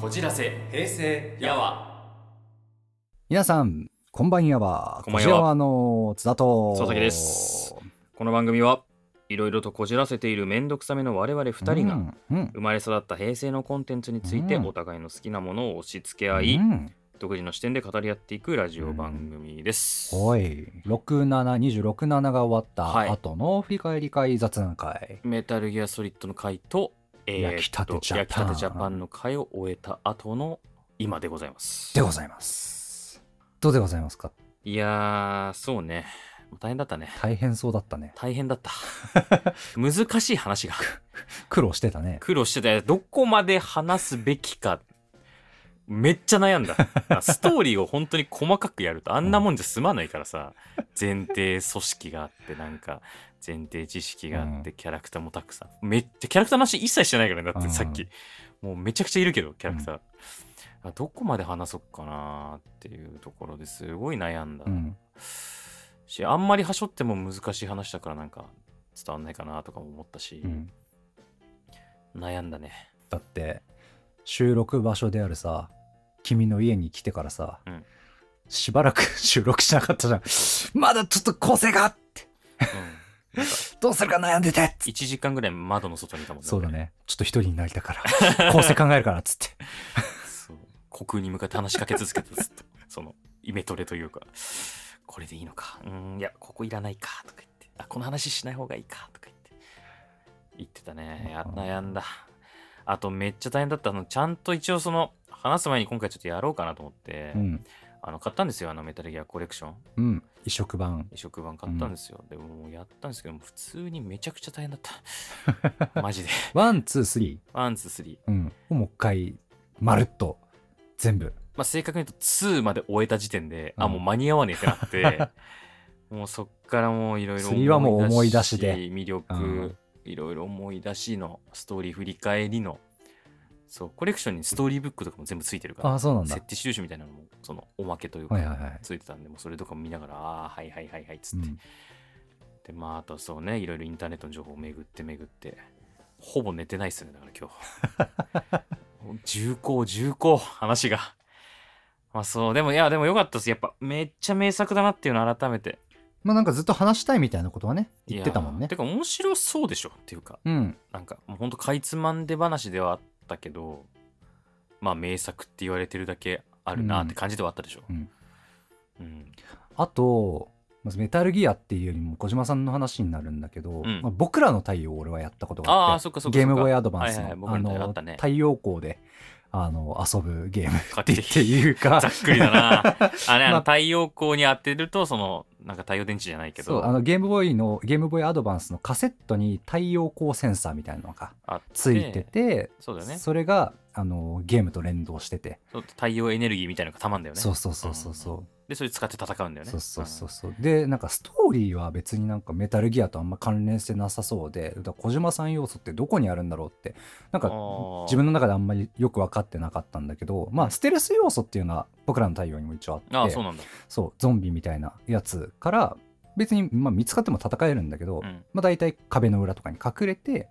こじらせ平成。やわ。皆さんこんばんやはこんばんやはこちらはの津田と佐々木です。この番組はいろいろとこじらせているめんどくさめの我々二人が、うんうん。生まれ育った平成のコンテンツについてうん。お互いの好きなものを押し付け合い、うん。独自の視点で語り合っていくラジオ番組です、おい。6726が終わったはい。後の振り返り会雑談会、メタルギアソリッドの回と,、え焼きたてジャパンの回を終えた後の今でございます。でございます。どうでございますか？いやーそうね。大変だったね。大変そうだったね。大変だった。難しい話が。苦労してたね。苦労してた。よどこまで話すべきか。めっちゃ悩んだ。ストーリーを本当に細かくやるとあんなもんじゃ済まないからさ。前提組織があってなんか前提知識があってうキャラクターもたくさん。めっちゃキャラクターの話一切してないからね。だってうん。さっき。もうめちゃくちゃいるけどキャラクター、あどこまで話そうかなっていうところですごい悩んだ、うん。しあんまりはしょっても難しい話だからなんか伝わんないかなとかも思ったし、うん。悩んだね。だって収録場所であるさ君の家に来てからさ、うん。しばらく 収録しなかったじゃん。まだちょっと構成がっ どうするか悩んでて。っつって1時間ぐらい窓の外にいたもんそうだね。ちょっと一人になりたから。構成考えるからっつって。そう。虚空に向かって話しかけ続けてずっと。そのイメトレというか。これでいいのか。うーんいやここいらないか。とか言って。あこの話しない方がいいか。とか言って。言ってたね。やうん悩んだ。あとめっちゃ大変だった。のちゃんと一応その話す前に今回ちょっとやろうかなと思って、うんあの買ったんですよあのメタルギアコレクション。うん。移植版。移植版買ったんですよ、でももうやったんですけども普通にめちゃくちゃ大変だった。マジで。 one two three one two three。ーうん。をもう一回まるっと全部。まあ、正確に言うと2まで終えた時点で、あうん。もう間に合わねえってなって もうそっからもういろいろ3はもう思い出しで。魅力うん。いろいろ思い出しのストーリー振り返りのそうコレクションにストーリーブックとかも全部ついてるからあそうなんだ。設定印みたいなのもそのおまけというか、はいはいはい。ついてたんでもうそれとかも見ながらああはいはいはいはいっつって、うん。でまああとそうねいろいろインターネットの情報を巡って巡って。ほぼ寝てないっすよねだから今日。重厚重厚話が。まあそうでもいやでもよかったです。やっぱめっちゃ名作だなっていうのを改めて。まあなんかずっと話したいみたいなことはね言ってたもんね。てか面白そうでしょっていうか。うん。なんかもうほんとかいつまんで話ではあったけどまあ名作って言われてるだけあるなって感じではあったでしょ。うん。うん。あとまずメタルギアっていうよりも小島さんの話になるんだけど、ん。まあ、僕らの太陽を俺はやったことがあってゲームボーイアドバンスの,、はいはい僕らの太陽あったね。太陽光であの遊ぶゲームっていうか。ざっくりだな。あれ、あ まあ。の太陽光に当てると、その、なんか太陽電池じゃないけど、そうあのゲームボーイのゲームボーイアドバンスのカセットに太陽光センサーみたいなのがついてて、そうだよね。それがあのゲームと連動してて、太陽エネルギーみたいなのがたまんだよね。そうそうそうそうそう、んで、それ使って戦うんだよね。そうそうそうそうでなんかストーリーは別になんかメタルギアとあんま関連してなさそうでだ小島さん要素ってどこにあるんだろうってなんか自分の中であんまりよく分かってなかったんだけどまあステルス要素っていうのは僕らの太陽にも一応あってああ、そうなんだ。そうゾンビみたいなやつから別に、まあ、見つかっても戦えるんだけど、うん。まあ、大体壁の裏とかに隠れて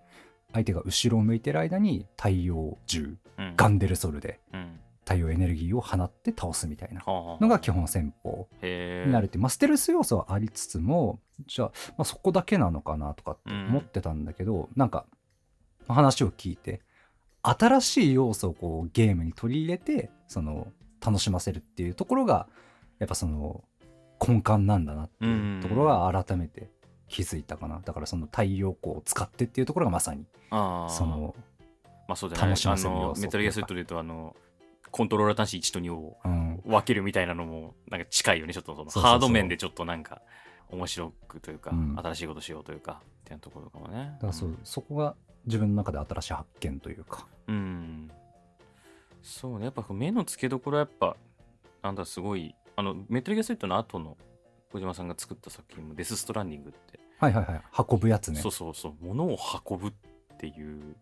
相手が後ろを向いてる間に太陽銃うん。ガンデルソルでうん。太陽エネルギーを放って倒すみたいなのが基本戦法。になるっていう、まあ、ステルス要素はありつつもじゃあ,、まあそこだけなのかなとかって思ってたんだけど、なんか話を聞いて新しい要素をこうゲームに取り入れてその楽しませるっていうところがやっぱその根幹なんだなっていうところが改めて気づいたかなだからその太陽光を使ってっていうところがまさに。その、まあそうだよね。楽しませる要素メタルギアセットで言うと、あの、コントローラー端子1と2をうん、分けるみたいなのも、なんか近いよね。ちょっとそのハード面でちょっとなんか、面白くというか、うん。新しいことしようというか、っていうところかもね。だからそう、そこが自分の中で新しい発見というか。うん。そうね、やっぱ目の付けどころはやっぱ、なんだ、すごい、あの、メタルギアセットの後の小島さんが作った作品も、デス・ストランディングって、はいはいはい。運ぶやつね。そうそうそう、物を運ぶっていう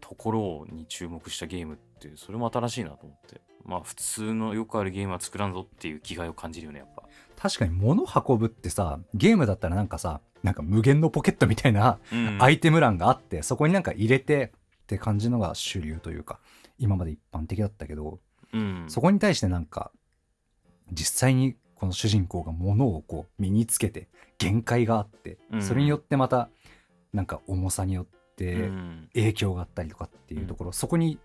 ところに注目したゲームっていう、それも新しいなと思って。まあ、普通のよくあるゲームは作らんぞっていう気概を感じるよね、やっぱ。確かに物運ぶってさゲームだったらなんかさなんか無限のポケットみたいなうんアイテム欄があって、そこになんか入れてって感じのが主流というか今まで一般的だったけど、うんそこに対してなんか実際にこの主人公が物をこう身につけて限界があって、うんそれによってまたなんか重さによってうん影響があったりとかっていうところ、そこに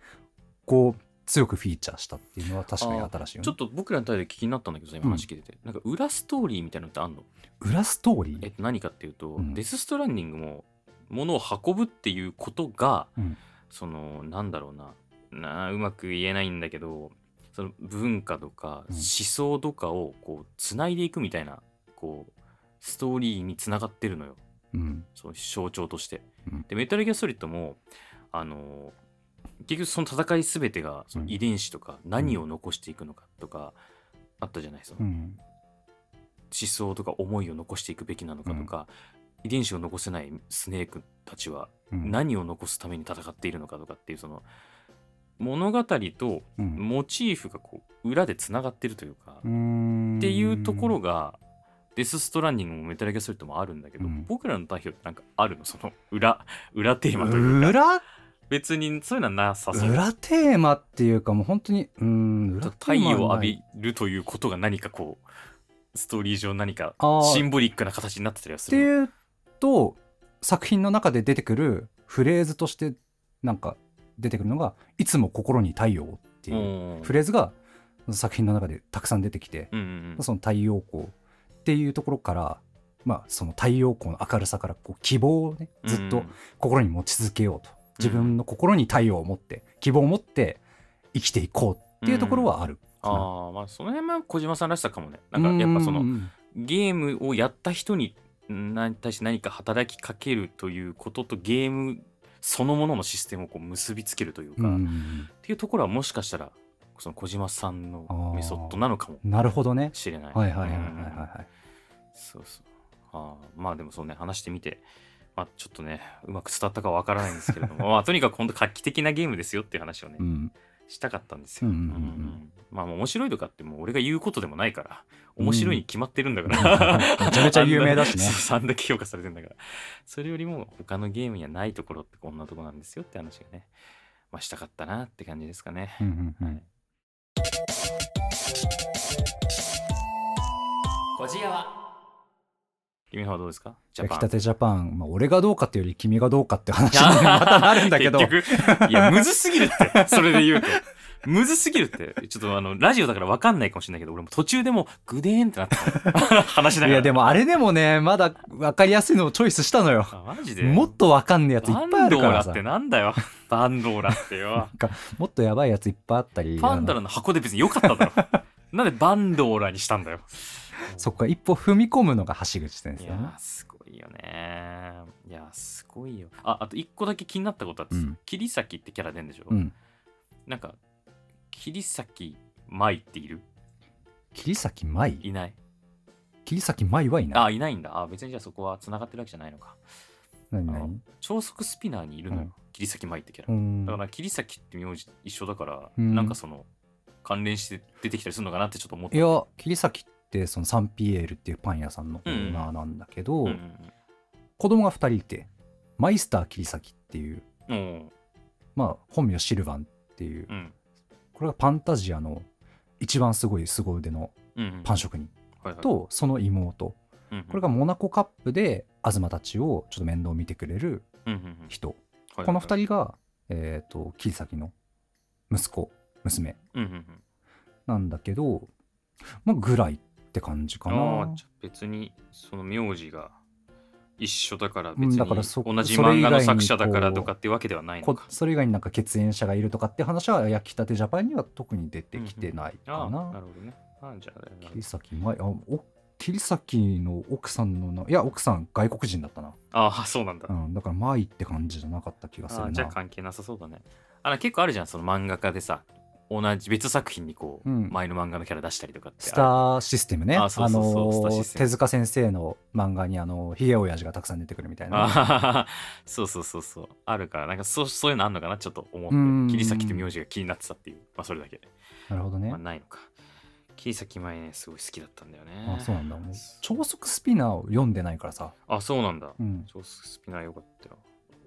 こう強くフィーチャーしたっていうのは確かに新しいよね。ちょっと僕らの態度気になったんだけどさ今話聞いてて、なんか裏ストーリーみたいなのってあんの？裏ストーリー？えっと何かっていうと、うん。デス・ストランディングも物を運ぶっていうことが、うん。そのなんだろうななうまく言えないんだけどその文化とかうん。思想とかをこうつないでいくみたいなこうストーリーにつながってるのよ。うん。その象徴として。うん。でメタルギアソリッドもあの結局その戦い全てがその遺伝子とか何を残していくのかとかあったじゃないそのうん。思想とか思いを残していくべきなのかとか、遺伝子を残せないスネークたちはうん。何を残すために戦っているのかとかっていうその物語とうん。モチーフがこう裏でつながってるというか、うーん。っていうところがデス・ストランディングもメタルギアソリッドもあるんだけど、うん。僕らの代表ってなんかあるの？その裏裏テーマというか。裏？別にそういうのはなさそう。裏テーマっていうかもう本当にうーん裏テ太ーマは陽を浴びるということが何かこうストーリー上何かシンボリックな形になってたりはすってるいうと作品の中で出てくるフレーズとしてなんか出てくるのが「いつも心に太陽」っていううん。フレーズが作品の中でたくさん出てきて、うんうんその太陽光っていうところからまあその太陽光の明るさからこう希望をねうんずっと心に持ち続けようと、自分の心に太陽を持って希望を持って生きていこうっていうところはあるかな。ああまあその辺は小島さんらしさかもねなんかやっぱそのうんゲームをやった人にな対して何か働きかけるということとゲームそのもののシステムをこう結びつけるというか、っうんていうところはもしかしたらその小島さんのメソッドなのかもなるほどね。しれない。はいはいはいはいうんはいはい。そうそう。あーまあでもそうね、話してみて、まあちょっとね、うまく伝わったかわからないんですけれども、まあとにかく本当画期的なゲームですよっていう話をね、うんしたかったんですよ。うんうんうんうんうんまあ面白いとかってもう俺が言うことでもないから、面白いに決まってるんだかうんら。めちゃめちゃ有名だしね あんだけ評価されてんだから。それよりも他のゲームにはないところってこんなとこなんですよって話がね、まあしたかったなって感じですかね。うんうんうんはいこじやは君はどうですか？ジャパン焼きたてジャパン、まあ、俺がどうかっていうより君がどうかって話にまたなるんだけど。結局。いやむずすぎるって。それで言うと。むずすぎるって。ちょっとあのラジオだから分かんないかもしれないけど俺も途中でもうグデーンってなった話しながら。いやでもあれでもねまだ分かりやすいのをチョイスしたのよ。あマジで？もっと分かんねえやついっバンぱいあるからさ。ドーラってなんだよ。バンドーラってよ。もっとやばいやついっぱいあったり。パンダラの箱で別によかっただろ。なんでバンドーラにしたんだよそっか一歩踏み込むのが橋口先い生ね。やーすごいよね。いやーすごいよ。ああと一個だけ気になったことあってさ、うん。桐崎ってキャラ出んでしょ、うん。なんか桐崎舞っている？桐崎舞？いない。桐崎舞はいない。あいないんだ。あ別にじゃあそこは繋がってるわけじゃないのか。何何？超速スピナーにいるのよ、うん。桐崎舞ってキャラ、うん。だから桐崎って名字一緒だから、うん。なんかその関連して出てきたりするのかなってちょっと思っていや桐崎ってそのサンピエールっていうパン屋さんのオーナーなんだけど、うんうん子供が2人いてマイスター桐崎っていううんう。んまあ本名シルバンっていううん。これがパンタジアの一番すごい凄腕のパン職人。とその妹。これがモナコカップで東たちをちょっと面倒見てくれる人。はいこの2人がえっと桐崎の息子娘なんだけどまあぐらいって感じかあな。あじゃあ別にその名字が一緒だからうん別にだからそ同じ漫画の作者だからとかっていうわけではないのこか。それ以外になんか血縁者がいるとかって話は焼きたてジャパンには特に出てきてないああかななるほどね。あじゃあ桐崎舞あ。お桐崎の奥さんのないや奥さん外国人だったな、ああそうなんだ。うん、だから舞って感じじゃなかった気がするな。あじゃあ関係なさそうだね。あの結構あるじゃんその漫画家でさ同じ別作品にこう、うん。前の漫画のキャラ出したりとかってスターシステムね。あそうそうそうのスターシステム。手塚先生の漫画にあのヒゲ親父がたくさん出てくるみたいな。そうそうそうそう。あるからなんかそうそういうのあんのかなちょっと思うん。って桐崎って名字が気になってたっていう。まあそれだけなるほどね、まあないのか。桐崎前ねすごい好きだったんだよね。あそうなんだ。もう超速スピナーを読んでないからさ、あそうなんだ。うん、超スピナーよかったよ。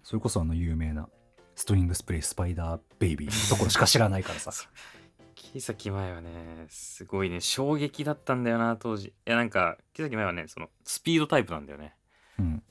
それこそあの有名なストリングスプレースパイダーベイビーのところしか知らないからさ。木崎前はねすごいね衝撃だったんだよな当時。いやなんか木崎前はねそのスピードタイプなんだよね。うん。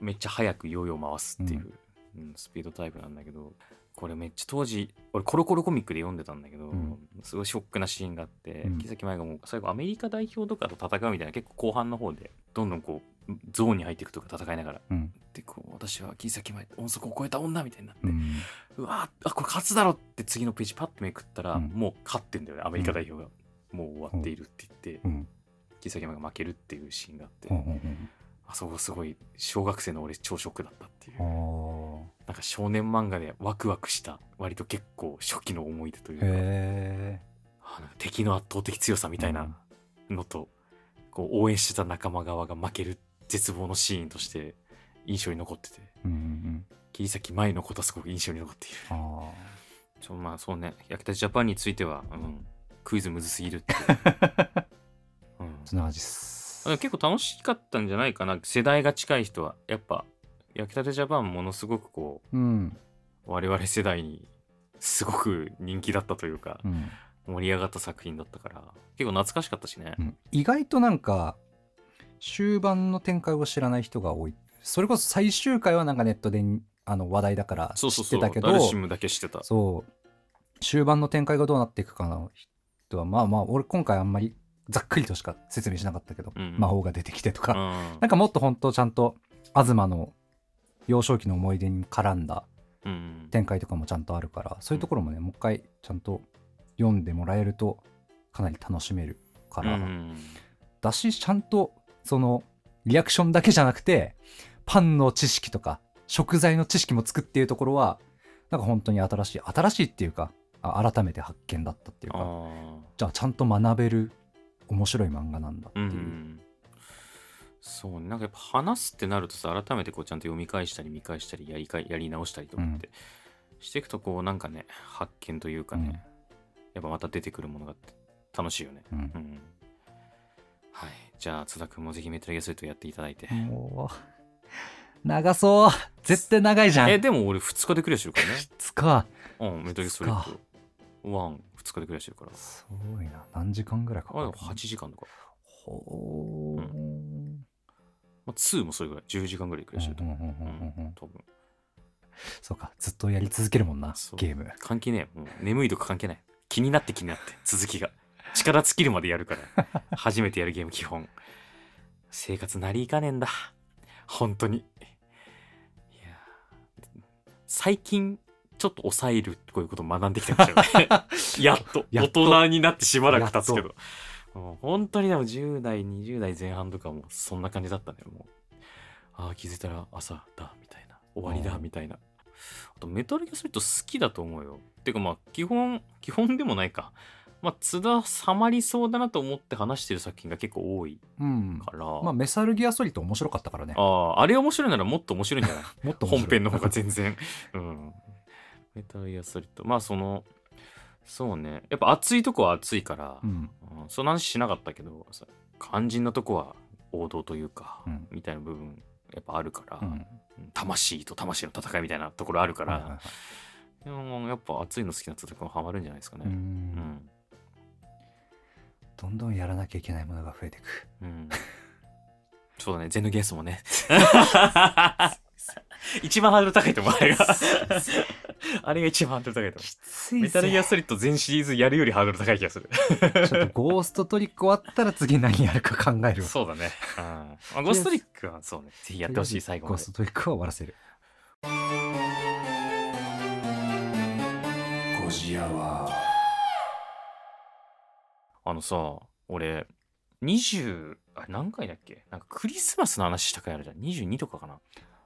めっちゃ早くヨーヨー回すっていう、うん。スピードタイプなんだけどこれめっちゃ当時俺コロコロコミックで読んでたんだけど、ん。すごいショックなシーンがあって、うん。木崎前がもう最後アメリカ代表とかと戦うみたいな結構後半の方でどんどんこうゾーンに入っていくとか戦いながらうん。でこう私は木崎前音速を超えた女みたいになって、ううんわーあこれ勝つだろって次のページパッとめくったら、うん。もう勝ってんだよねアメリカ代表が、もう終わっているって言って、うん。木崎前が負けるっていうシーンがあって、あそこすごい小学生の俺超ショックだったっていう。なんか少年漫画でワクワクした割と結構初期の思い出というかあか敵の圧倒的強さみたいなのと、こう応援してた仲間側が負ける絶望のシーンとして印象に残ってて。えうんうんうん。桐崎舞のことはすごく印象に残っている。あちょまあそうね。焼きたてジャパンについては、うん、クイズむずすぎるっていう、うん。あそんな感じでも結構楽しかったんじゃないかな。世代が近い人は。やっぱ焼きたてジャパンものすごくこううん。我々世代にすごく人気だったというかうん。盛り上がった作品だったから結構懐かしかったしね。う、ん。意外となんか終盤の展開を知らない人が多いそれこそ最終回はなんかネットであの話題だから知ってたけどダルシムだけ知ってた。そう。終盤の展開がどうなっていくかの人はまあまあ俺今回あんまりざっくりとしか説明しなかったけど、うん魔法が出てきてとか、うんなんかもっと本当ちゃんと東の幼少期の思い出に絡んだうん展開とかもちゃんとあるからそういうところもね、もう一回ちゃんと読んでもらえるとかなり楽しめるから、うん。だしちゃんとそのリアクションだけじゃなくてパンの知識とか食材の知識もつくっていうところはなんか本当に新しい新しいっていうかあ改めて発見だったっていうかあじゃあちゃんと学べる面白い漫画なんだってーいう。う、んそうね。なんかやっぱ話すってなるとさ改めてこうちゃんと読み返したり見返したりやりかやり直したりとかって、していくとこうなんかね発見というかね、やっぱまた出てくるものが楽しいよね。うん。うん。はい。じゃあ津田君もぜひメタルギアソリッドやっていただいて、長そう。絶対長いじゃん。えでも俺2日でクリアしてるからね。つかうんメタルギアソリッド12日。でクリアしてるから。すごいな。何時間ぐらいかかるあでも8時間とか、ほー、まあ、2もそれぐらい。10時間ぐらいでクリアしてると。思う、うんうんうんうん。うん多分。そうか。ずっとやり続けるもんなゲーム。関係ねえ。もう眠いとか関係ない。気になって気になって 続きが。力尽きるまでやるから。初めてやるゲーム基本。生活なりいかねえんだ。本当に最近ちょっと抑えるこういうことを学んできたんですよね。やっと大やっと。人になってしばらく経つけやど本当にでも10代20代前半とかもそんな感じだったんだよもうああ気づいたら朝だみたいな終わりだうん。みたいな。あとメタルギアソリッド好きだと思うよ。てかまあ基本基本でもないかまあ津田ハマりそうだなと思って話してる作品が結構多いうん。から、まあメサルギアソリッド面白かったからね。あああれ面白いならもっと面白いんじゃない？もっと本編の方が全然。うん。メタルギアソリッド。まあそのそうね。やっぱ熱いとこは熱いから、うん。うん。その話しなかったけどさ肝心なとこは王道というか、うん。みたいな部分やっぱあるから、うん。魂と魂の戦いみたいなところあるから、はいはいはい。でもやっぱ熱いの好きな人とかもハマるんじゃないですかね。ううんんどんどんやらなきゃいけないものが増えていく。うん。そうだね。ゼノゲースもね。一番ハードル高いと思うあれが。あれが一番ハードル高いと思つうメタルギアソリッド全シリーズやるよりハードル高い気がする。ちょっとゴーストトリック終わったら次何やるか考えるわ。そうだね、うん。まあ、ゴーストリックはそうね。ぜひやってほしい最後まで。ゴーストトリックは終わらせる。ゴジアはあのさ俺20あ何回だっけ？なんかクリスマスの話した回あるじゃん。22とかかな。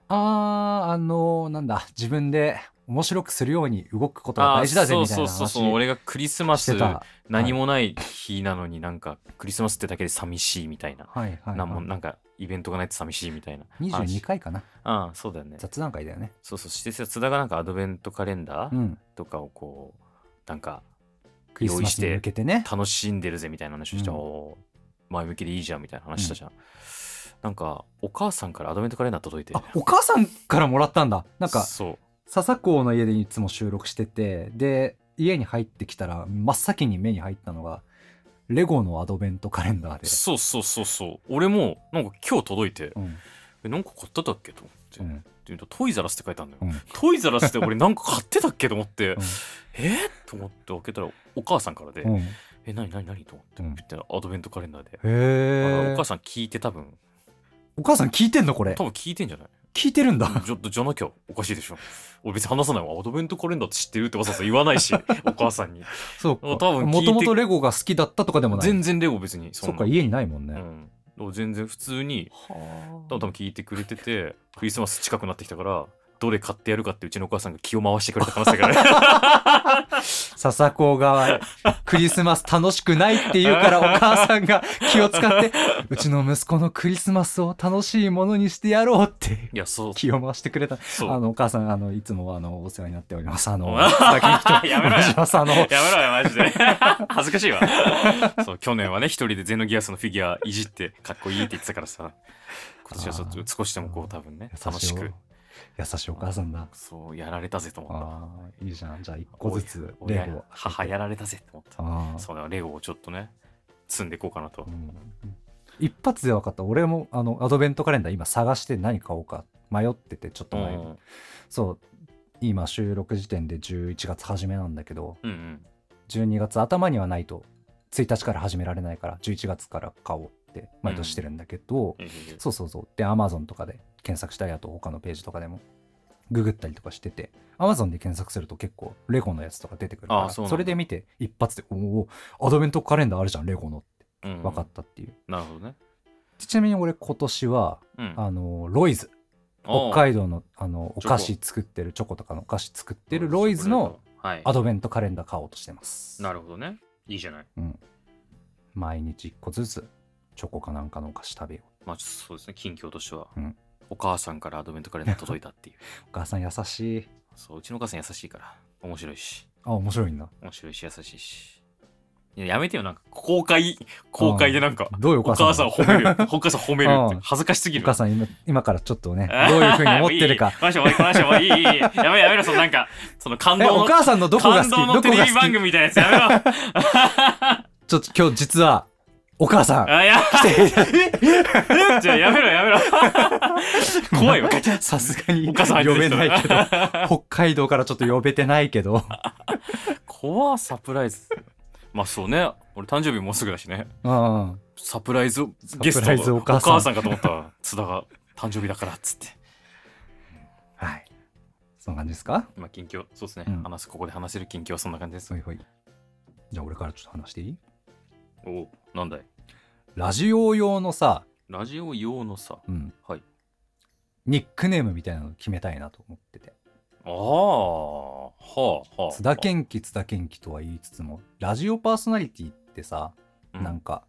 あーあのなんだ自分で面白くするように動くことが大事だぜみたいなそうそうそうそう話俺がクリスマス何もない日なのになんかクリスマスってだけで寂しいみたいな、はいはい、はい、なんもなんかイベントがないと寂しいみたいな22回かな。ああそうだよね。雑談会だよね。そうそうして津田がなんかアドベントカレンダーうん。とかをこうなんかクリスマスに向けてね。楽しんでるぜみたいな話をして、うん。前向きでいいじゃんみたいな話したじゃん、なんかお母さんからアドベントカレンダー届いて。あお母さんからもらったんだ。なんかそう。笹子の家でいつも収録しててで家に入ってきたら真っ先に目に入ったのがレゴのアドベントカレンダーで、そうそうそうそう。俺もなんか今日届いてうん。えなんか買ってたっけと思って。うん言うとトイザラスって書いてあるのよ、うん。トイザラスって俺なんか買ってたっけと思って、うん。えと思って開けたらお母さんからで、うん、へえ何何何と思ってうん。言ったらアドベントカレンダーで、お母さん聞いて多分。お母さん聞いてんのこれ？多分聞いてんじゃない？聞いてるんだ。じゃじゃなきゃおかしいでしょ。俺別に話さないわアドベントカレンダーって知ってるってわざわざ言わないし お母さんに。そうか。多分もともとレゴが好きだったとかでもない。全然レゴ別にそっか家にないもんね、うん全然普通には多分聞いてくれててクリスマス近くなってきたからどれ買ってやるかってうちのお母さんが気を回してくれた可能性がある。笹子がクリスマス楽しくないって言うからお母さんが気を使って うちの息子のクリスマスを楽しいものにしてやろうって。いやそう。気を回してくれた。あのお母さんあのいつもあのお世話になっております。あのやめろよ。やめろよマジで。恥ずかしいわ。そう去年はね一人でゼノギアスのフィギュアいじってかっこいいって言ってたからさ。今年はそあー少しでもこう多分ね楽しく優しいお母さんだ。そうやられたぜと思った。いいじゃん。じゃあ一個ずつレゴ母やられたぜって思った。そうだレゴをちょっとね積んでいこうかなと。うん。一発で分かった。俺もあのアドベントカレンダー今探して何買おうか迷っててちょっと前に、うん。そう今収録時点で11月初めなんだけどうんうん。12月頭にはないと1日から始められないから11月から買おう。って毎年してるんだけど、ええそうそうそう。で Amazon とかで検索したりあと他のページとかでもググったりとかしてて Amazon で検索すると結構レゴのやつとか出てくるからあそれで見て一発でおおアドベントカレンダーあるじゃんレゴのって。うん分かったっていう、なるほどね。ちなみに俺今年はうん。あのロイズ北海道のあのお菓子作ってるチョコとかのお菓子作ってるロイズのはい。アドベントカレンダー買おうとしてます。なるほどね。いいじゃない。うん、毎日1個ずつチョコかなんかのお菓子食べよう。まあそうですね。近況としては、うん。お母さんからアドベントカレンダー届いたっていう。お母さん優しい。そううちのお母さん優しいから。面白いし。あ面白いんだ。面白いし優しいし。いややめてよなんか公開公開でなんかどういうおお母さん母さんを褒める。お母さん褒めるってうん。恥ずかしすぎる。お母さん今今からちょっとねどういうふうに思ってるか。マジもういいマいいいいやめろやめろそのなんか その感え動のお母さんのどこが好き？感動のテレビ番組みたいなやつやめろ。ちょっと今日実はお母さん。あいや。じゃあやめろやめろ。怖いわ。さすがにお母さん呼べないけど。ど北海道からちょっと呼べてないけど。怖サプライズ。まあそうね。俺誕生日もうすぐだしね。うん。サプライズゲスサプライズトお母さん。お母さんかと思ったわ津田が誕生日だからっつって。はい。そんな感じですか？まあ近況。そうですね、うん。話すここで話せる近況はそんな感じです。ほいほい。じゃあ俺からちょっと話していい？おなんだい？ラジオ用のさ、ラジオ用のさ。うん、はい。ニックネームみたいなの決めたいなと思ってて。ああはあはあ。津田健貴津田健貴とは言いつつもラジオパーソナリティってさ、うん。なんか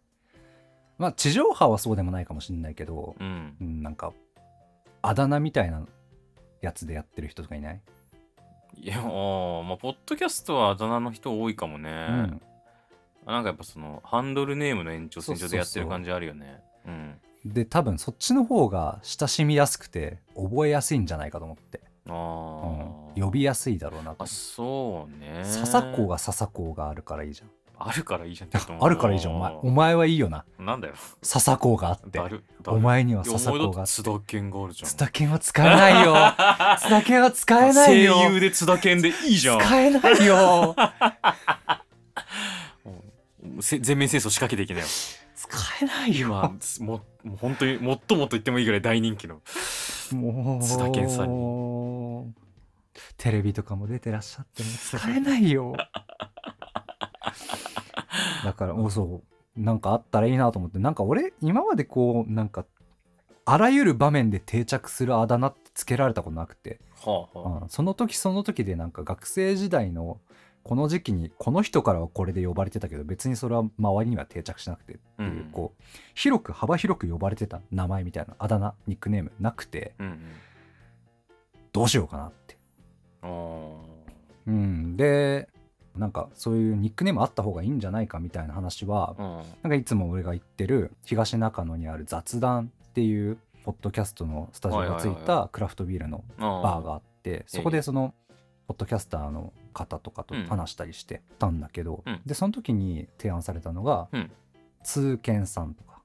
まあ地上波はそうでもないかもしれないけど、うん。うん、なんかあだ名みたいなやつでやってる人とかいない、いやーまあポッドキャストはあだ名の人多いかもね、うん、なんかやっぱそのハンドルネームの延長線上でやってる感じあるよね。うん。で多分そっちの方が親しみやすくて覚えやすいんじゃないかと思って、あうん、ー呼びやすいだろうなと。あそうね。笹子が笹子があるからいいじゃん。あるからいいじゃんあるからいいじゃん。お前お前はいいよな。なんだよ。笹子があって。お前には笹子があって。津田健があるじゃん。津田健は使えないよ。津田健は使えないよ。声優で津田健でいいじゃん。使えないよ全面戦争仕掛けていけなよ。使えないよ。今ももう本当にもっともっと言ってもいいぐらい大人気のもう津田健さんテレビとかも出てらっしゃっても使えないよ。だからもうそうなんかあったらいいなと思って。なんか俺今までこうなんかあらゆる場面で定着するあだ名ってつけられたことなくて、はあはあ。うん。その時その時でなんか学生時代のこの時期にこの人からはこれで呼ばれてたけど別にそれは周りには定着しなくてっていう、うん。こう広く幅広く呼ばれてた名前みたいなあだ名ニックネームなくてうんうん。どうしようかなって。うん、でなんかそういうニックネームあった方がいいんじゃないかみたいな話は、うん。なんかいつも俺が言ってる東中野にある雑談っていうポッドキャストのスタジオがついたクラフトビールのあバーがあってそこでそのポッドキャスターの方とかと話したりしてたんだけど、うん。でその時に提案されたのが、うん。通研さんとか。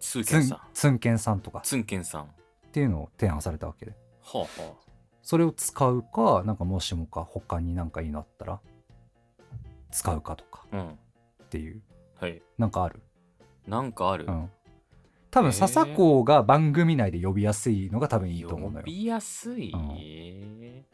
ツーツンケンさんツンケンさんとか。ツンケンさん。はっていうのを提案されたわけで。あはそれを使うかなんかもしもか他になんかいいのあったら使うかとか。あうん。っていう。はい。なんかある？なんかある、うん。多分笹子が番組内で呼びやすいのが多分いいと思うのよ。呼びやすい、うん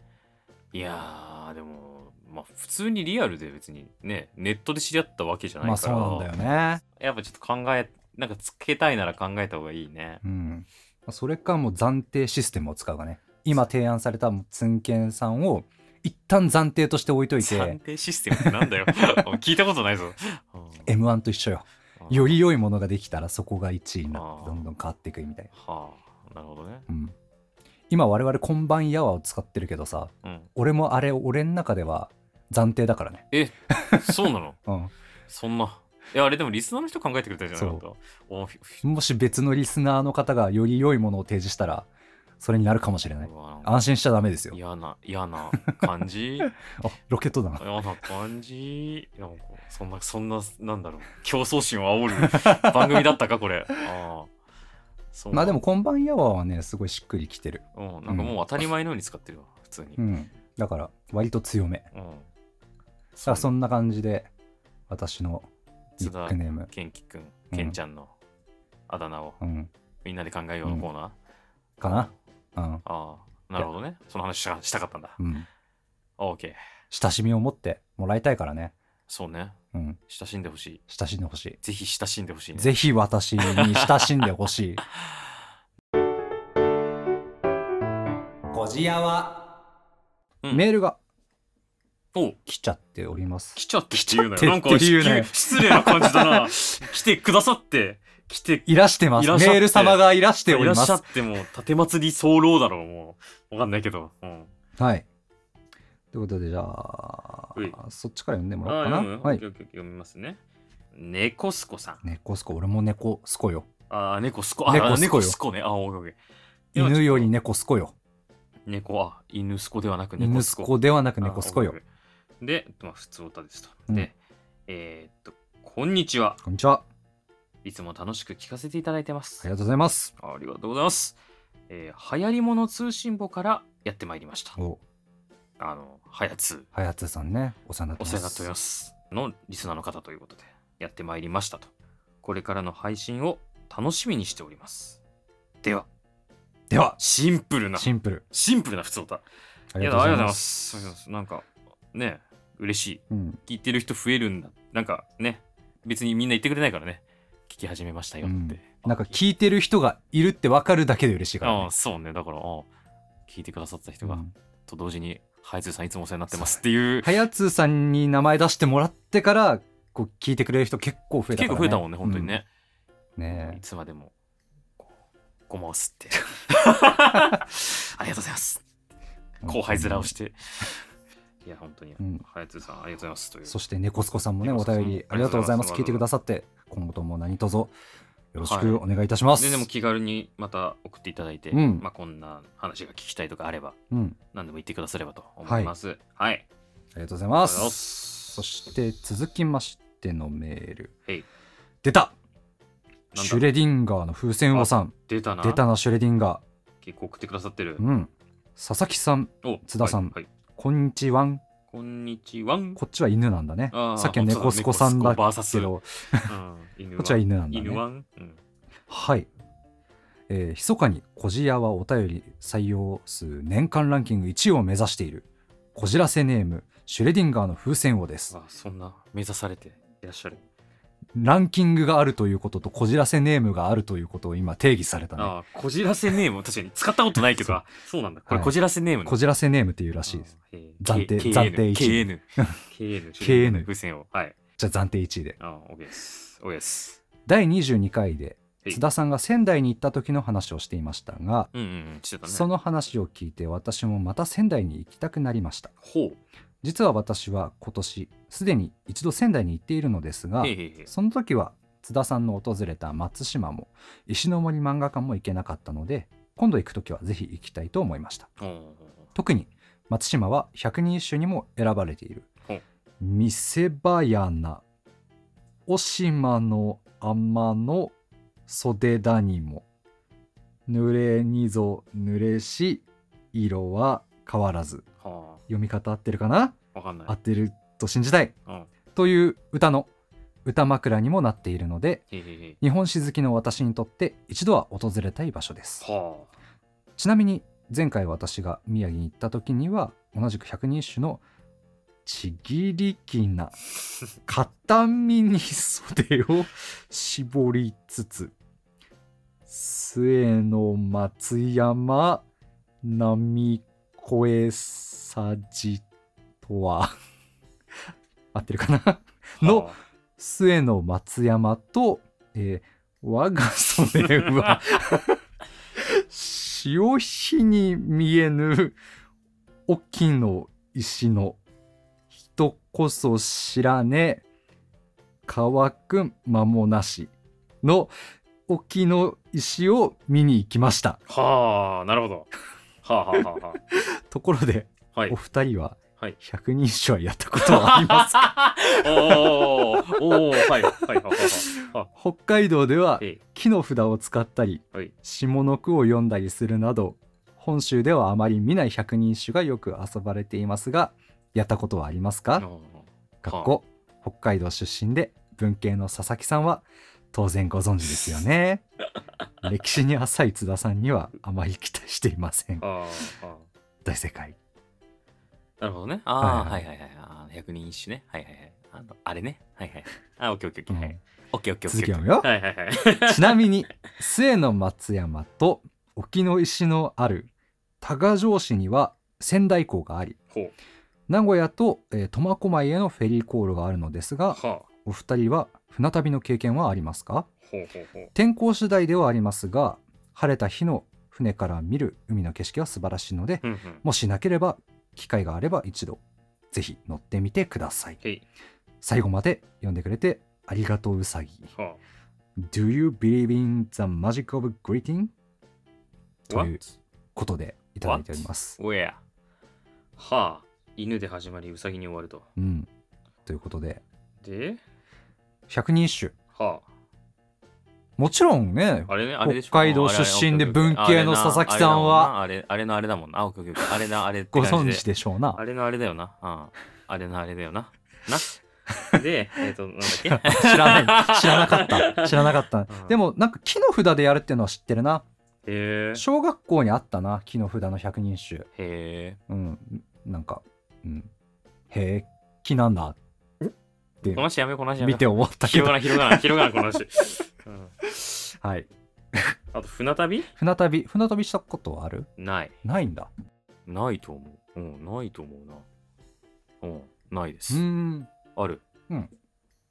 いやーでもまあ普通にリアルで別にねネットで知り合ったわけじゃないまあから、そうなんだよね。やっぱちょっと考えなんかつけたいなら考えた方がいいね。うん。それかもう暫定システムを使うかね。今提案されたツンケンさんを一旦暫定として置いとい暫て定システムってなんだよ。聞いたことないぞ、うん M1 と一緒よ。うんより良いものができたらそこが1位になってどんどん変わっていくみたいな、はあ。なるほどね。うん、今我々「こんばんやわ」を使ってるけどさうん。俺もあれ俺の中では暫定だからね。えそうなの？うん。そんな。いやあれでもリスナーの人考えてくれたんじゃないかもし別のリスナーの方がより良いものを提示したらそれになるかもしれない。安心しちゃダメですよ。嫌な嫌な 感じ？あロケットだな嫌な感じ？なんかそんなそんななんだろう。競争心を煽る。番組だったかこれ。ああまあでも「こんばんやわ」はねすごいしっくりきてる。うんなんかもう当たり前のように使ってるわ普通に。う、ん。だから割と強め。うん、さあそんな感じで私のニックネーム。ケンキくんケンちゃんのあだ名をうん。みんなで考えようのコーナー、かな。うん。ああなるほどね。その話したしたかったんだ。うん。オーケー。親しみを持ってもらいたいからねそうね。うん。親しんでほしい。親しんでほしい。ぜひ親しんでほしいね。ぜひ私に親しんでほしい。こじやわ、うん。メールがお。来ちゃっております。来ちゃってって言うな来ちゃってよなんか失礼な感じだな。来てくださって。来て。いらしてます。メール様がいらしておりまいらっしゃっす。てもう盾祭り候だろう。もうわかんないけど、うん、はい。ということで、じゃあうい、そっちから読んでもあらおうかな。はい。読みますね。猫すこさん。猫すこ、俺も猫すこよ。あー猫すこ。あー猫すこね。あオッケー犬より猫すこよ。猫あ犬すこではなく犬猫すこ。すこではなく猫すこよ。で、まあ、普通歌ですと、うん。でえーっとこんにちは。こんにちは。いつも楽しく聞かせていただいてます。ありがとうございます。ありがとうございます。えー、流行り物通信簿からやってまいりました。お、あの、はやつ、はやつさんね、お世話になってます。お世話になっております。のリスナーの方ということで、やってまいりましたと。これからの配信を楽しみにしております。では、では、シンプルな、シンプル。シンプルな普通歌。ありがとうございま。ますす。ありがとうございますなんか、ね、嬉しい。うん。聞いてる人増えるんだ。なんかね、別にみんな言ってくれないからね、聞き始めましたよって。うんなんか聞いてる人がいるって分かるだけで嬉しいから、ねああ、そうね。だから、ああ聞いてくださった人が、うんと同時に、ハイツーさんいつもお世話になってますっていう、はやつさんに名前出してもらってからこう聞いてくれる人結構増えたから、ね、結構増えたもんね、本当にね。うん、ねいつまでも、ごまを吸って。ありがとうございます。え後輩面をして。いや、本当に、うんハヤツーさん、ありがとうございますという。そして猫すこさんもねお便りありがとうございます聞いてくださって今後とも何卒よろしくお願いいたします、ででも気軽にまた送っていただいて、うん。まあ、こんな話が聞きたいとかあれば、うん。何でも言ってくださればと思います。はい。ありがとうございまありがとうございます。すそして続きましてのメール。出た。シュレディンガーの風船王さん。出たな。出たなシュレディンガ結構送ってくださってる。ー。うん。佐々木さんお津田さん。はいはい。こんにちはんこんにちは。こっちは犬なんだね。さっきは猫すこさんだけど。こっちは犬なんだね。犬ワン、うん、はい。えー、密かにこじやはお便り採用数年間ランキング1位を目指している。こじらせネームシュレディンガーの風船王です。あそんな目指されていらっしゃる。ランキングがあるということとこじらせネームがあるということを今定義されたね。あこじらせネーム。確かに。使ったことないけどあそうなんだ。これはい。こじらせネームなこじらせネームっていうらしいです。暫定 K- 暫定 KN KN KN 風船を。はい。じゃあ暫定1位で。あ OK です。OK です。第22回ではい。津田さんが仙台に行った時の話をしていましたが、うんうんたね。その話を聞いて私もまた仙台に行きたくなりました。ほ実は私は今年すでに一度仙台に行っているのですがその時は津田さんの訪れた松島も石の森漫画館も行けなかったので今度行く時はぜひ行きたいと思いました。特に松島は百人一首にも選ばれている。ほう「見せ場やなお島の天の袖だにも濡れにぞ濡れし色は変わらず。は読み方合ってるかな？あわかんない。合ってると信じたい。うん。という歌の歌枕にもなっているので日本史好きの私にとって一度は訪れたい場所です。はちなみに前回私が宮城に行った時には同じく百人一首のちぎりきな片身袖を絞りつつ末の松山波越えさじとは 合ってるかな？あのは末の松山と、えー我が袖は 潮日に見えぬ沖の石の人こそ知らね乾く間もなしの沖の石を見に行きました。あはあなるほどはあはあはあは ところであはい。お二人ははい。百人一首はやったことはありますか？おーおーはいはい北海道ではえ木の札を使ったりはい。下の句を読んだりするなど本州ではあまり見ない百人一首がよく遊ばれていますがやったことはありますか？いはかっこ北海道出身で文系の佐々木さんは当然ご存知ですよね。歴史に浅い津田さんにはあまり期待していません。大正解。あなるほどね。ああははいいはいはい。あー百人一首ね。はいはいはい。あのあれね。はいはい。あオッケーオッケーオッケー。うんはい。オッケーオッケー続き読むよ。はいはいはい。ちなみに末の松山と沖の石のある多賀城市には仙台港がありほう。名古屋と、えー苫小牧へのフェリー航路があるのですがはあ。お二人は船旅の経験はありますか？天候次第ではありますが晴れた日の船から見る海の景色は素晴らしいのでうんうん。もしなければ機会があれば一度ぜひ乗ってみてください。最後まで読んでくれてありがとううさぎ。は Do you believe in the magic of greeting? あという?ことでいただいております。Where? はあ。犬で始まりウサギに終わると。うん。ということで。で？百人一首。はもちろんねああれねあれでしょ。北海道出身で文系の佐々木さんはあれあれのあれだもんな。あオッケーオッケーあれなあれご存知でしょうな。あ。れのあれだよな。うん。あれのあれだよな。な。で、えっ、と、なんだっけ？知らない。知らなかった。知らなかった、うん。でもなんか木の札でやるっていうのは知ってるな。へえ。小学校にあったな木の札の百人一首。へえ。うん。なんかうん。へえ木なんだってこの話やめこの話やめ。見て思ったけど広がらん、広がらん、広がらん、この話。うん、はい あと、船旅？船旅船旅したことはある？ない。ないんだないと思う。うん、ないと思うな。うん、ないでうす。ーんある。うん。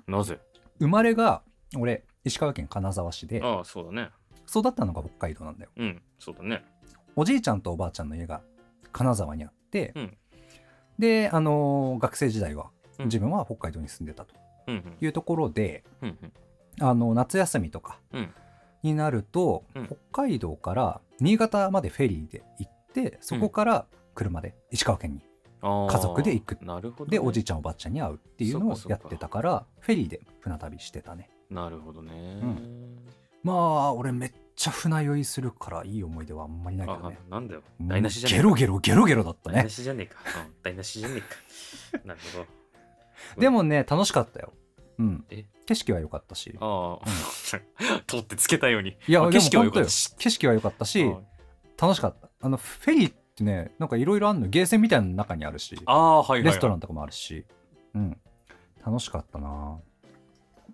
なぜ？生まれが俺石川県金沢市でああ、そうだね。育ったのが北海道なんだようん、そうだね。おじいちゃんとおばあちゃんの家が金沢にあって、うんであのー学生時代はうん自分は北海道に住んでたと。いうところで。あの夏休みとかうんになると、うん北海道から新潟までフェリーで行ってそこから車で石川県に、家族で行くなるほど、ね。でおじいちゃんおばあちゃんに会うっていうのをやってたからフェリーで船旅してたねなるほどね。んまあ俺めっちゃ船酔いするからいい思い出はあんまりないけどあねなんだよ。うん台無しじゃねえゲロゲロゲロゲロだった台ね無しじゃねえか。うん、台無しじゃねえか。なるほど。でもね楽しかったよ。うん。え？景色は良かったし。ああ、取ってつけたように。いや景色は良かったし。景色は良かったしうん楽しかった。あのフェリーってねなんかいろいろあるのゲーセンみたいなの中にあるしああ、はいはい、はい。レストランとかもあるし。うん。楽しかったな。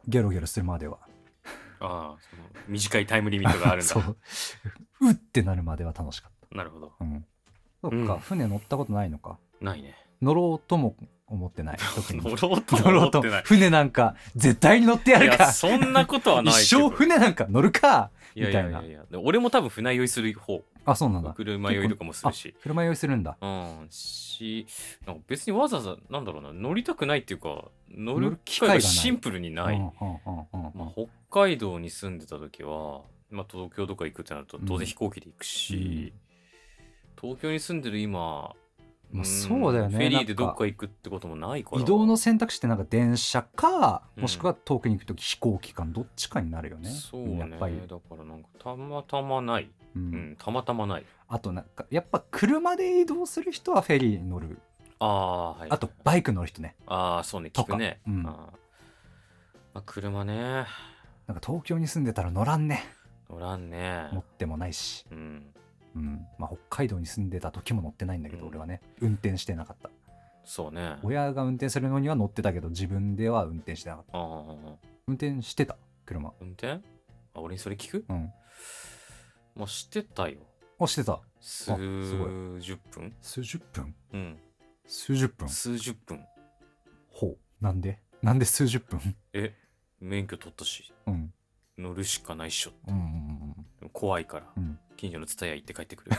ゲロゲロするまでは。ああ、その短いタイムリミットがあるんだ。そう。うってなるまでは楽しかっなるほど。たうん。そっか、うん。船乗ったことないのか。ないね。乗ろうとも思ってない。特に。乗ろうと乗ろうと。船なんか絶対に乗ってやいや、るかそんなことはない一。生船なんか乗るかいやいやいやいや。で俺も多分船酔いする方。あそうなんだ。車酔いとかもするし。車酔いするんだ。うん、し、なんか別にわざわざ、なんだろうな、乗りたくないっていうか、乗乗るる機会がシンプルにない。北海道に住んでた時は、まあ、東京とか行くってなると当然飛行機で行くし、東京に住んでる今、まあんそうだよねフェリーでどっか行くってこともないから。移動の選択肢ってなんか電車かうんもしくは遠くに行く時飛行機かどっちかになるよね。そうね。やっぱり、だからなんかたまたまない。ううんん、たまたまない。あとなんかやっぱ車で移動する人はフェリーに乗るああ、はい。あとバイク乗る人ねああ、そうね、聞くね。うんあーまあ、車ね。なんか東京に住んでたら乗らんね乗らんね。持ってもないし、うん。うん。まあ、北海道に住んでた時も乗ってないんだけど、うん。俺はね。運転してなかった。そうね。親が運転するのには乗ってたけど自分では運転してなかった。ああ、運転してた？車。運転？あ、俺にそれ聞く？うん。もうしてたよ。あしてた。数すご十分？数十分？うん。数十分？数十分。ほう。なんで？なんで数十分？え、免許取ったし、うん乗るしかないっしょ。うんうんでも怖いから、うん。近所のツタヤ行って帰ってくる。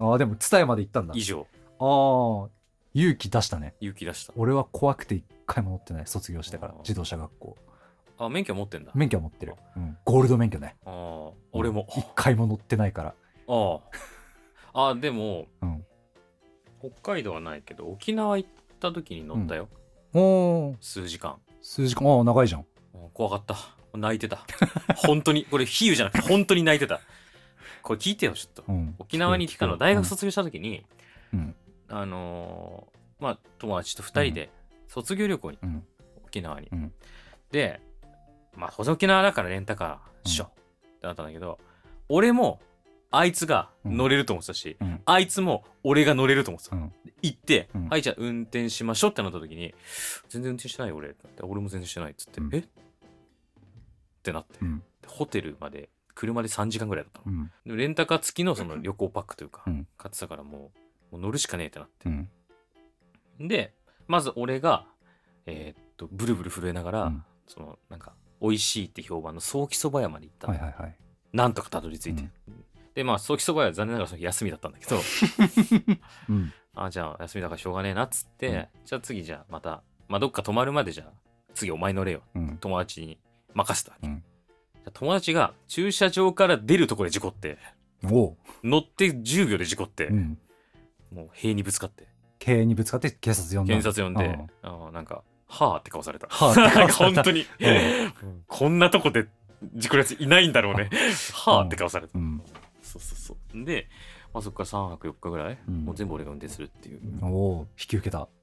う んああでも蔦屋まで行ったんだ。以上、ああ勇気出したね。勇気出した。俺は怖くて一回も乗ってない。卒業してから。自動車学校。あ、免許持ってんだ。免許は持ってる、うん、ゴールド免許ね。ああ、俺も。一回も乗ってないから。ああ。あ、でも、うん。北海道はないけど、沖縄行った時に乗ったよ。おお数時間。数時間。ああ長いじゃん。うん怖かった。泣いてた。本当に、これ比喩じゃなくて 本当に泣いてた。これ聞いてよ、ちょっと。うん。沖縄に来たの、大学卒業した時に、うん。あのーまあ、友達と2人で卒業旅行に、うん。沖縄に。うん。で、まあ、沖縄だからレンタカーっしょ、ってなったんだけど、俺もあいつが乗れると思ってたし、うん。あいつも俺が乗れると思ってた。うん。行って、うん。はい、じゃあ運転しましょうってなった時に、全然運転してないよ俺。ってなって。俺も全然してないっつって、うん。え？ってなって、うん。ホテルまで車で3時間ぐらいだったの。うん。でレンタカー付きのその旅行パックというか、うん。買ってたからもうもう乗るしかねえってなって。うん。で、まず俺が、えーっと、ブルブル震えながら、うん。その、なんか、美味しいって評判のソーキそば屋まで行ったの、はいはいはい。なんとかたどり着いて。で、まあ、ソーキそば屋は残念ながらその日休みだったんだけど、うん。あ、じゃあ休みだからしょうがねえなっつって、うん。じゃあ次じゃあまた、まあ、どっか泊まるまでじゃあ、次お前乗れよ。うん。友達に任せた。わけ。うん友達が駐車場から出るところで事故って、乗って10秒で事故って、うん。もう塀にぶつかって、経営にぶつかって警察呼んだ検察呼んでうん、あーなんか、はあって顔された。はあって なんか顔された。本当に、こんなとこで事故るやついないんだろうね。はあって顔された。うん。そうそうそう。で、まあ、そこから3泊4日ぐらい、うん。もう全部俺が運転するっていう。おお引き受けた。うん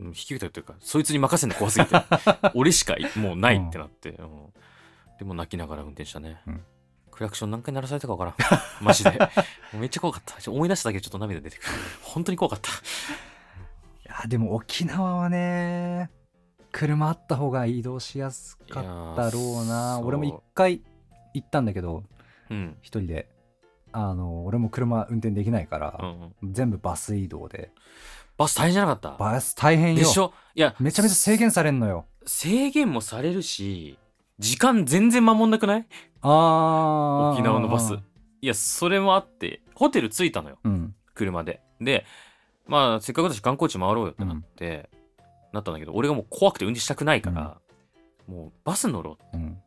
引き受けたというか、そいつに任せるの怖すぎて、俺しかもうないってなって、うんでも泣きながら運転したね。うんクラクション何回鳴らされたか分からん。マジで。めっちゃ怖かった。思い出しただけでちょっと涙出てくる。本当に怖かった。いやでも沖縄はね車あった方が移動しやすかったろうな俺も一回行ったんだけどうん。一人であの俺も車運転できないからう、んうん、全部バス移動でバス大変じゃなかった？バス大変よ。でしょ？いや、めちゃめちゃ制限されんのよ。制限もされるし、時間全然守んなくない？あー。沖縄のバス。いや、それもあって、ホテル着いたのよ。うん。車で。で、まあ、せっかくだし観光地回ろうよってなって、なったんだけど、俺がもう怖くて運転したくないから、もうバス乗ろううん。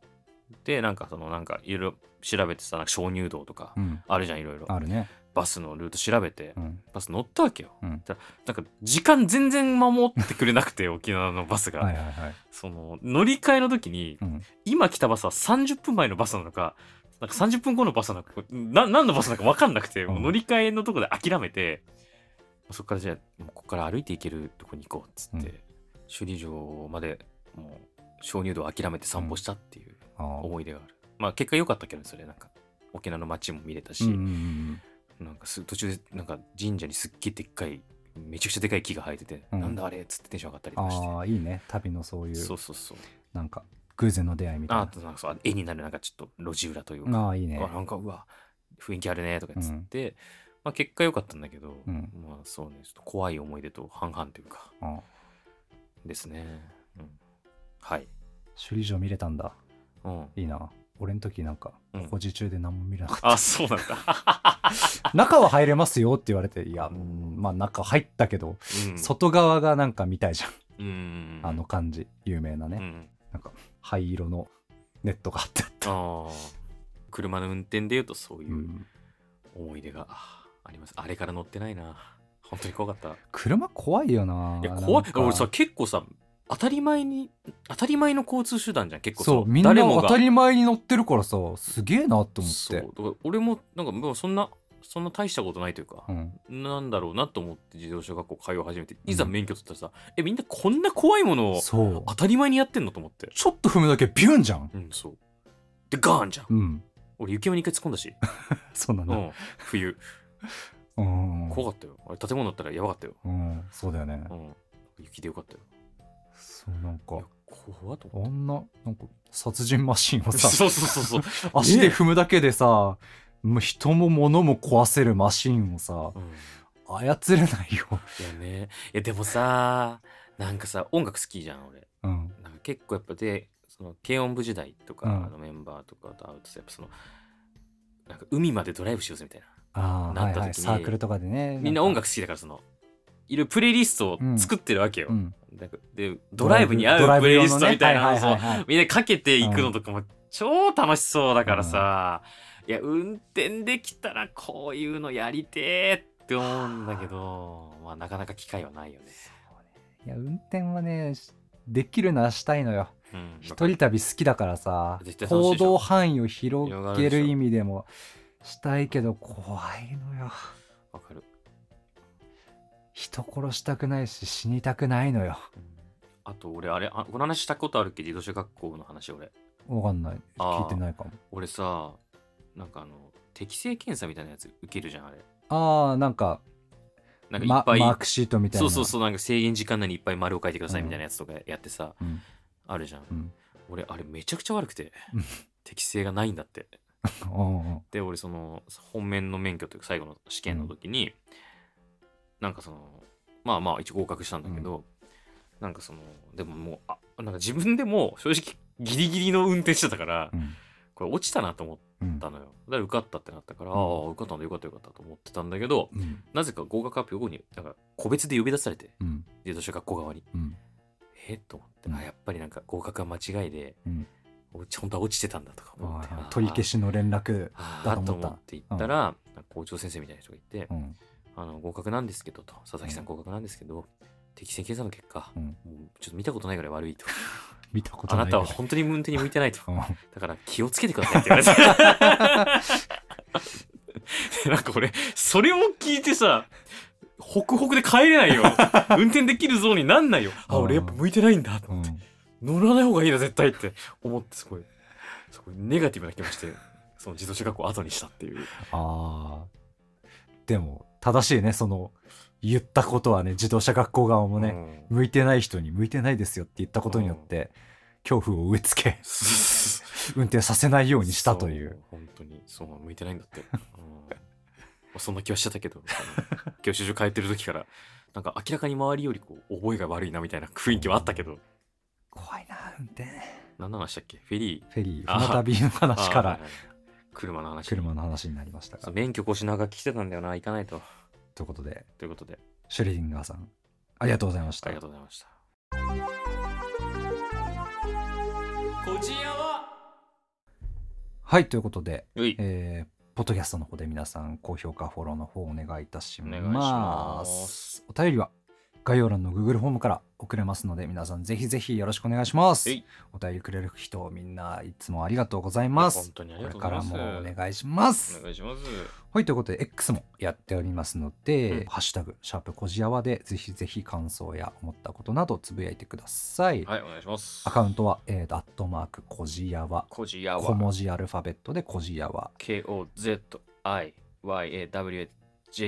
って、なんかその、なんかいろいろ調べてさ、鍾乳洞とか、うん。あるじゃん、いろいろ。あるねバスのルート調べてう、ん。バス乗ったわけよ。うん。なんか、時間全然守ってくれなくて、沖縄のバスが。はいはいはい。その、乗り換えの時に、うん。今来たバスは30分前のバスなのか、なんか30分後のバスなのか、な何のバスなのか分かんなくて、もう乗り換えのとこで諦めて、そこからじゃあ、ここから歩いて行けるとこに行こうっつって、うん。首里城までもう鍾乳洞を諦めて散歩したっていう思い出がある。まあ結果良かったけどね、それなんか、沖縄の街も見れたし、うんうんなんかす途中でなんか神社にすっげえでっかい、めちゃくちゃでかい木が生えてて、うん。なんだあれっつってテンション上がったりうんとかして。ああいいね旅のそういう。そうそうそう。なんか偶然の出会いみたいああとなんかそう絵になるなんかちょっと路地裏というか、なああいいね。あなんかうわ雰囲気あるねとかっつって、まあ結果良かったんだけど、うん。まあそうねちょっと怖い思い出と半々というか。あですね、うん、はい、首里城見れたんだ。うん、いいな俺の時なんかうん。工事中で何も見れなかっあそうなんだ、た、中は入れますよって言われていやうんまあ中入ったけど、うん、外側がなんか見たいじゃん、うん。あの感じ有名なね、うん、なんか灰色のネットがあってあった、あー。車の運転で言うとそういううん。思い出があります。あれから乗ってないな。本当に怖かった。車怖いよな。いや怖い。俺さ結構さ当たり前に当たり前の交通手段じゃん結構。そうみんな誰もが。当たり前に乗ってるからさすげえなって思って。そう。だから俺もなんかもうそんなそんな大したことないというか、うん。なんだろうなと思って自動車学校通い始めていざ免許取ったらさ、えみんなこんな怖いものを当たり前にやってんのと思って。ちょっと踏むだけビュンじゃん。うんそう。でガーンじゃん。うん。俺雪山に一回突っ込んだし、そうなんだ。うん、冬。うん。怖かったよ。あれ建物だったらやばかったよ、うんそうだよね。うん、雪でよかったよそうなんか。怖っとあんななんか殺人マシンをてさ。そうそうそうそう、足で踏むだけでさもう人も物も壊せるマシンをさうん。操れないよ。いやね。いやでもさなんかさ音楽好きじゃん俺。うん。なんか結構やっぱでその軽音部時代とかうん。のメンバーとかと会うとさやっぱそのなんか海までドライブしようぜみたいな。ああはいなった時にはいサークルとかでね。みんな音楽好きだからそのいろいろプレイリストを作ってるわけよ、うん。でドライブに合うプレイリストみたいなはいのをみんなかけていくのとかも超楽しそうだからさ、いや運転できたらこういうのやりてーって思うんだけどまあなかなか機会はないよね、いや運転はねできるならしたいのよ。うん、一人旅好きだからさ行動範囲を広げる意味でもしたいけど怖いのよ。わかる、人殺したくないし死にたくないのよ。うんあと俺あれあこの話したことあるっけ？自動車学校の話俺。わかんない。聞いてないかも。俺さなんかあの適性検査みたいなやつ受けるじゃんあれ。ああなんかなんかいっぱい、ママークシートみたいな。そうそうそうなんか制限時間内にいっぱい丸を書いてくださいみたいなやつとかやってさ、うん。あるじゃん、うん。俺あれめちゃくちゃ悪くて。うん。適性がないんだって。うんう。んで俺その本面の免許というか最後の試験の時に、なんかそのまあまあ一応合格したんだけど、なんかそのでももうあなんか自分でも正直ギリギリの運転してたから、うん。これ落ちたなと思っうんたのよ。だから受かったってなったから、うん。ああ受かったんだよかったよかったと思ってたんだけどうん。なぜか合格発表後になんか個別で呼び出されてうん。自動車学校側に。うん。えっと思って、うん。あやっぱりなんか合格は間違いで、本当は落ちてたんだとか思って、取り消しの連絡あだと思った。ーと思って行ったら、校長先生みたいな人がいて、うんあの合格なんですけどと。佐々木さうん。ん合格なんですけど、適正検査の結果、うん。もうちょっと見たことないぐらい悪いと。見たことあなないたは本当に運転に向いてないと。うん。だから気をつけてくださいって言われて。なんか俺それを聞いてさホクホクで帰れないよ。運転できるゾーンになんないよ。あ俺やっぱ向いてないんだとうん思って、乗らない方がいいな絶対って。思ってすごいすごいネガティブな気持ちでその自動車学校を後にしたっていう。ああでも正しいねその言ったことはね自動車学校側もね、ね向いてない人に向いてないですよって言ったことによって、恐怖を植え付け 運転させないようにしたという。そう本当に。そう向いてないんだって、うん。まあそんな気はしてたけどあの教習所通ってる時からなんか明らかに周りよりこう覚えが悪いなみたいな雰囲気はあったけど。怖いな運転。何の話したっけ？フェリー。フェリー。あ船旅の話から。あはいはい車の話。車の話になりましたが。免許更新長来てたんだよな。行かないと。ということで。ということで。シュレディンガーさんありがとうございました。ありがとうございました。こちらは？はいということで、えーポッドキャストの方で皆さん高評価フォローの方お願いいたします。お願いします。お便りは概要欄の Google フォームから送れますので皆さんぜひぜひよろしくお願いしますはいお便りくれる人みんないつもありがとうございます本当にありこがとうございますれからもお願いしますお願いしますはい、ということで、X もやっておりますので、うんハッシュタグ、シャープこじやわで、ぜひぜひ感想や思ったことなどつぶやいてください。はいお願いしますアカウントは、えーと、アットマーク、こじやわ。こじや小わ文字アルファベットでこじやわ。K-O-Z-I-Y-A-W-J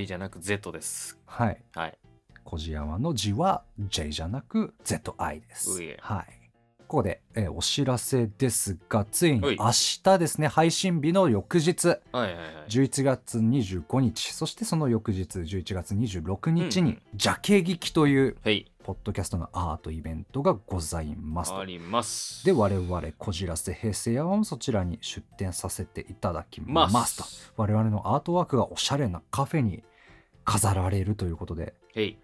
じゃなく Z です。はい。はい。こじやわの字は J じゃなく ZI です。はい。ここで、えーお知らせですが、ついに明日ですね、配信日の翌日、はいはいはい。11月25日、そしてその翌日、11月26日にうん、ジャケ劇という、はい。ポッドキャストのアートイベントがございますとあります。で我々こじらせ平成やわもそちらに出展させていただきまますと我々のアートワークがおしゃれなカフェに飾られるということではい。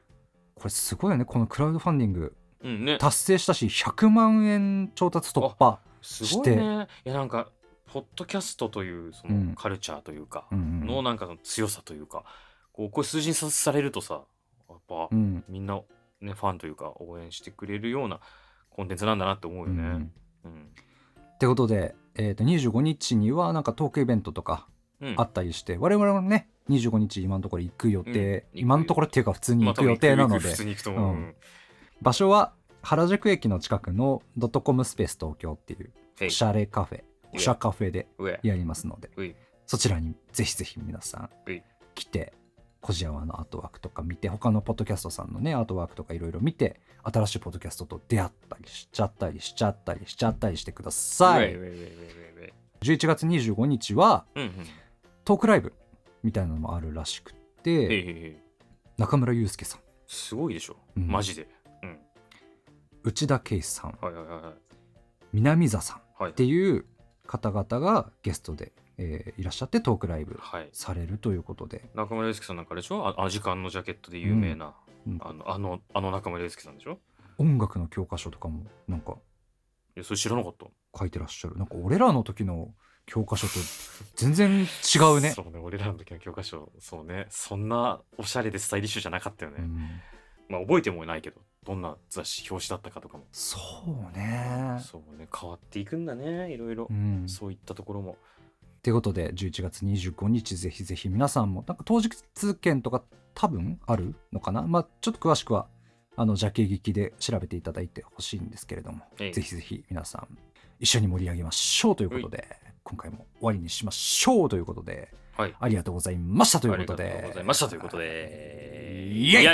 これすごいよねこのクラウドファンディング。うんね。達成したし100万円調達突破すごいね。いやなんか、ポッドキャストというそうん。のカルチャーというか、のなんかの強さというか、こうこう数字にさされるとさやっぱ、うん。みんなねファンというか応援してくれるようなコンテンツなんだなって思うよね。うんうん。ってことで、えー、と25日にはなんかトークイベントとかうんあったりして、我々もね25日今のところ行く予定、うん。今のところっていうか普通にまあ行く予定なので、場所は原宿駅の近くのドットコムスペース東京っていうおしゃれカフェおしゃカフェで上。やりますので。そちらにぜひぜひ皆さん来てコジアワのアートワークとか見て他のポッドキャストさんのねアートワークとかいろいろ見て新しいポッドキャストと出会ったりしちゃったりしちゃったりしちゃったりしてください。上上上上上11月25日はうんうん。トークライブみたいなのもあるらしくて中村祐介さん。すごいでしょ。うん。マジで。うん。内田圭さん。はいはいはいはい。南座さんっはい。ていう方々がゲストで、えーいらっしゃってトークライブはい。されるということで、中村祐介さんなんかあれでしょ？あアジカンのジャケットで有名な、うん。あのあのあの中村祐介さんでしょ？音楽の教科書とかもなんかいやそれ知らなかった。書いてらっしゃる。なんか俺らの時の教科書と全然違うね。そうね俺らの時の教科書そうね。そんなおしゃれでスタイリッシュじゃなかったよね、うん。まあ覚えてもないけどどんな雑誌表紙だったかとかも。そうね。そうね変わっていくんだねいろいろ、うん。そういったところも。ということで11月25日ぜひぜひ皆さんもなんか当日券とか多分あるのかな？まあちょっと詳しくはあのジャケ聞きで調べていただいてほしいんですけれども、ええ。ぜひぜひ皆さん一緒に盛り上げましょうということで今回も終わりにしましょうということではい。ありがとうございましたということありがとうでございましたということで。イエイ